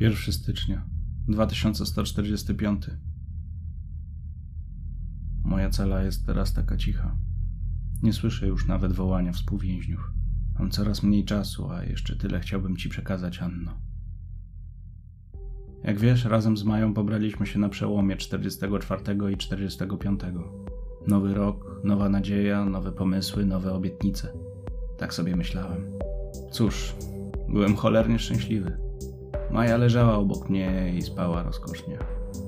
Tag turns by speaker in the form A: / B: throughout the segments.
A: 1 stycznia 2145. Moja cela jest teraz taka cicha. Nie słyszę już nawet wołania współwięźniów. Mam coraz mniej czasu, a jeszcze tyle chciałbym ci przekazać, Anno. Jak wiesz, razem z Mają pobraliśmy się na przełomie 44 i 45. Nowy rok, nowa nadzieja, nowe pomysły, nowe obietnice. Tak sobie myślałem. Cóż, byłem cholernie szczęśliwy. Maja leżała obok mnie i spała rozkosznie.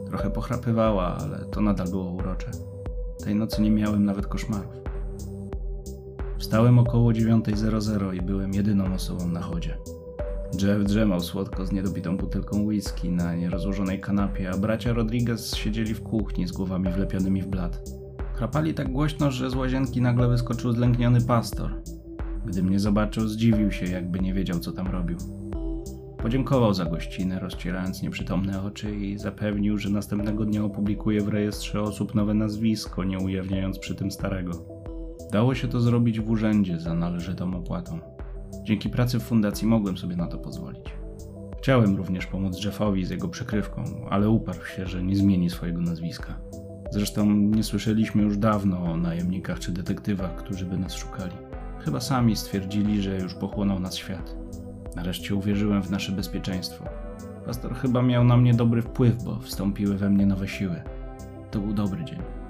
A: Trochę pochrapywała, ale to nadal było urocze. Tej nocy nie miałem nawet koszmarów. Wstałem około 9.00 i byłem jedyną osobą na chodzie. Jeff drzemał słodko z niedobitą butelką whisky na nierozłożonej kanapie, a bracia Rodriguez siedzieli w kuchni z głowami wlepionymi w blat. Chrapali tak głośno, że z łazienki nagle wyskoczył zlękniony pastor. Gdy mnie zobaczył, zdziwił się, jakby nie wiedział, co tam robił. Podziękował za gościnę, rozcierając nieprzytomne oczy i zapewnił, że następnego dnia opublikuje w rejestrze osób nowe nazwisko, nie ujawniając przy tym starego. Dało się to zrobić w urzędzie za należytą opłatą. Dzięki pracy w fundacji mogłem sobie na to pozwolić. Chciałem również pomóc Jeffowi z jego przykrywką, ale uparł się, że nie zmieni swojego nazwiska. Zresztą nie słyszeliśmy już dawno o najemnikach czy detektywach, którzy by nas szukali. Chyba sami stwierdzili, że już pochłonął nas świat. Nareszcie uwierzyłem w nasze bezpieczeństwo. Pastor chyba miał na mnie dobry wpływ, bo wstąpiły we mnie nowe siły. To był dobry dzień.